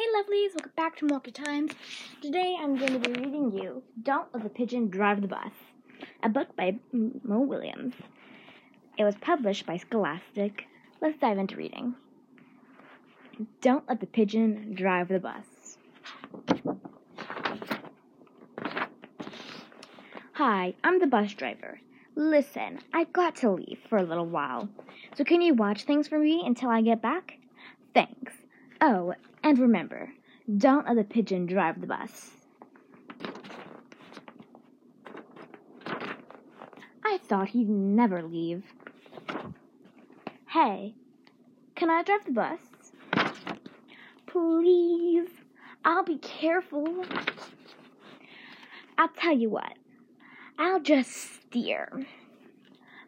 Hey lovelies, welcome back to Mocha Times. Today I'm going to be reading you Don't Let the Pigeon Drive the Bus, a book by Mo Willems. It was published by Scholastic. Let's dive into reading. Don't Let the Pigeon Drive the Bus. Hi, I'm the bus driver. Listen, I've got to leave for a little while. So can you watch things for me until I get back? Thanks. Oh, and remember, don't let the pigeon drive the bus. I thought he'd never leave. Hey, can I drive the bus? Please, I'll be careful. I'll tell you what, I'll just steer.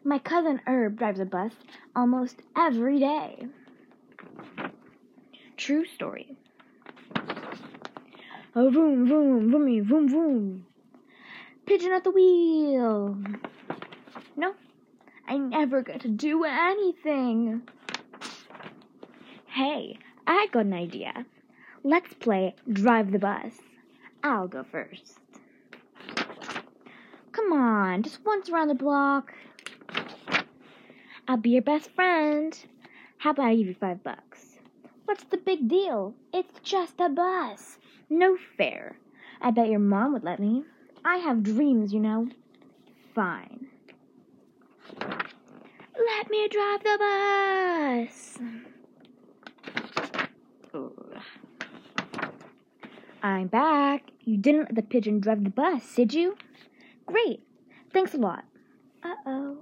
My cousin Herb drives a bus almost every day. True story. Oh, vroom, vroom, vroomy, vroom, vroom. Pigeon at the wheel. No, I never get to do anything. Hey, I got an idea. Let's play Drive the Bus. I'll go first. Come on, just once around the block. I'll be your best friend. How about I give you five bucks? What's the big deal? It's just a bus. No fair. I bet your mom would let me. I have dreams, you know. Fine. Let me drive the bus. Ugh. I'm back. You didn't let the pigeon drive the bus, did you? Great. Thanks a lot. Uh oh.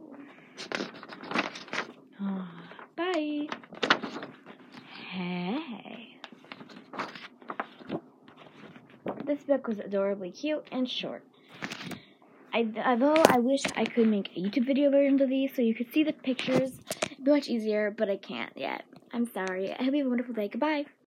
Bye. Hey. This book was adorably cute and short. I, although I wish I could make a YouTube video version of these so you could see the pictures, it'd be much easier, but I can't yet. I'm sorry. I hope you have a wonderful day. Goodbye.